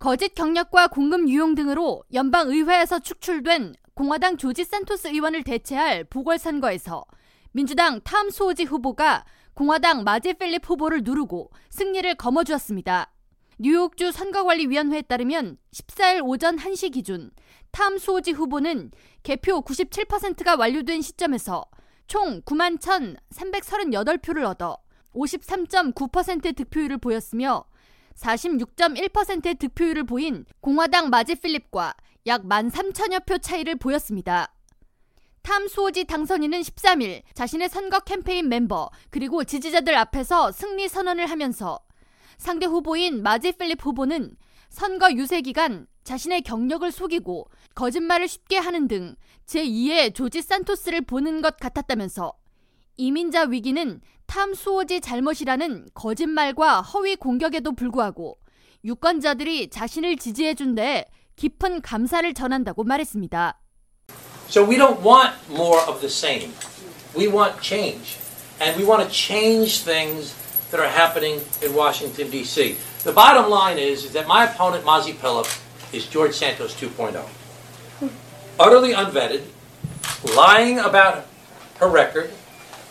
거짓 경력과 공금 유용 등으로 연방 의회에서 축출된 공화당 조지 산토스 의원을 대체할 보궐선거에서 민주당 탐 소지 후보가 공화당 마지 필립 후보를 누르고 승리를 거머쥐었습니다. 뉴욕주 선거관리위원회에 따르면 14일 오전 1시 기준 탐 소지 후보는 개표 97%가 완료된 시점에서 총 9만 1,338표를 얻어 53.9% 득표율을 보였으며 46.1%의 득표율을 보인 공화당 마지 필립과 약 13,000여 표 차이를 보였습니다. 탐 수호지 당선인은 13일 자신의 선거 캠페인 멤버 그리고 지지자들 앞에서 승리 선언을 하면서 상대 후보인 마지 필립 후보는 선거 유세 기간 자신의 경력을 속이고 거짓말을 쉽게 하는 등 제2의 조지 산토스를 보는 것 같았다면서 이민자 위기는 탐 수호지 잘못이라는 거짓말과 허위 공격에도 불구하고 유권자들이 자신을 지지해준 데 깊은 감사를 전한다고 말했습니다. So we don't want more of the same. We want change. And we want to change things that are happening in Washington, D.C. The bottom line is, is that my opponent, Mazi Philip, is George Santos 2.0. Utterly unvetted, lying about her record,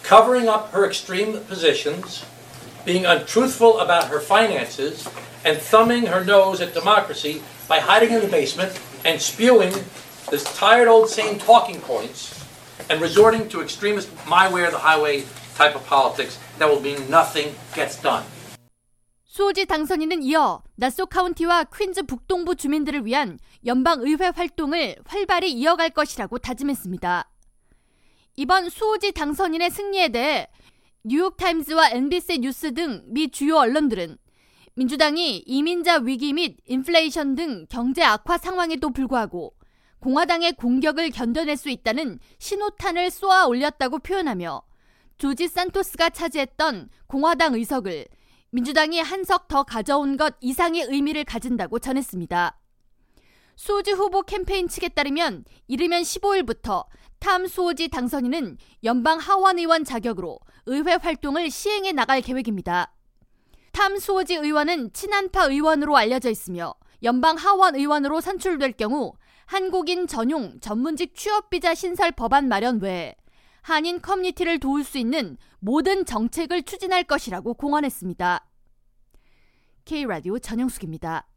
covering up her extreme positions, being untruthful about her finances, and thumbing her nose at democracy by hiding in the basement and spewing this tired old same talking points and resorting to extremist my way or the highway type of politics that will mean nothing gets done. 수호지 당선인은 이어 나소 카운티와 퀸즈 북동부 주민들을 위한 연방 의회 활동을 활발히 이어갈 것이라고 다짐했습니다. 이번 수호지 당선인의 승리에 대해 뉴욕타임즈와 NBC 뉴스 등 미 주요 언론들은 민주당이 이민자 위기 및 인플레이션 등 경제 악화 상황에도 불구하고 공화당의 공격을 견뎌낼 수 있다는 신호탄을 쏘아 올렸다고 표현하며 조지 산토스가 차지했던 공화당 의석을 민주당이 한 석 더 가져온 것 이상의 의미를 가진다고 전했습니다. 수호지 후보 캠페인 측에 따르면 이르면 15일부터 탐 수호지 당선인은 연방 하원 의원 자격으로 의회 활동을 시행해 나갈 계획입니다. 탐 수호지 의원은 친한파 의원으로 알려져 있으며 연방 하원 의원으로 선출될 경우 한국인 전용 전문직 취업비자 신설 법안 마련 외에 한인 커뮤니티를 도울 수 있는 모든 정책을 추진할 것이라고 공언했습니다. K라디오 전영숙입니다.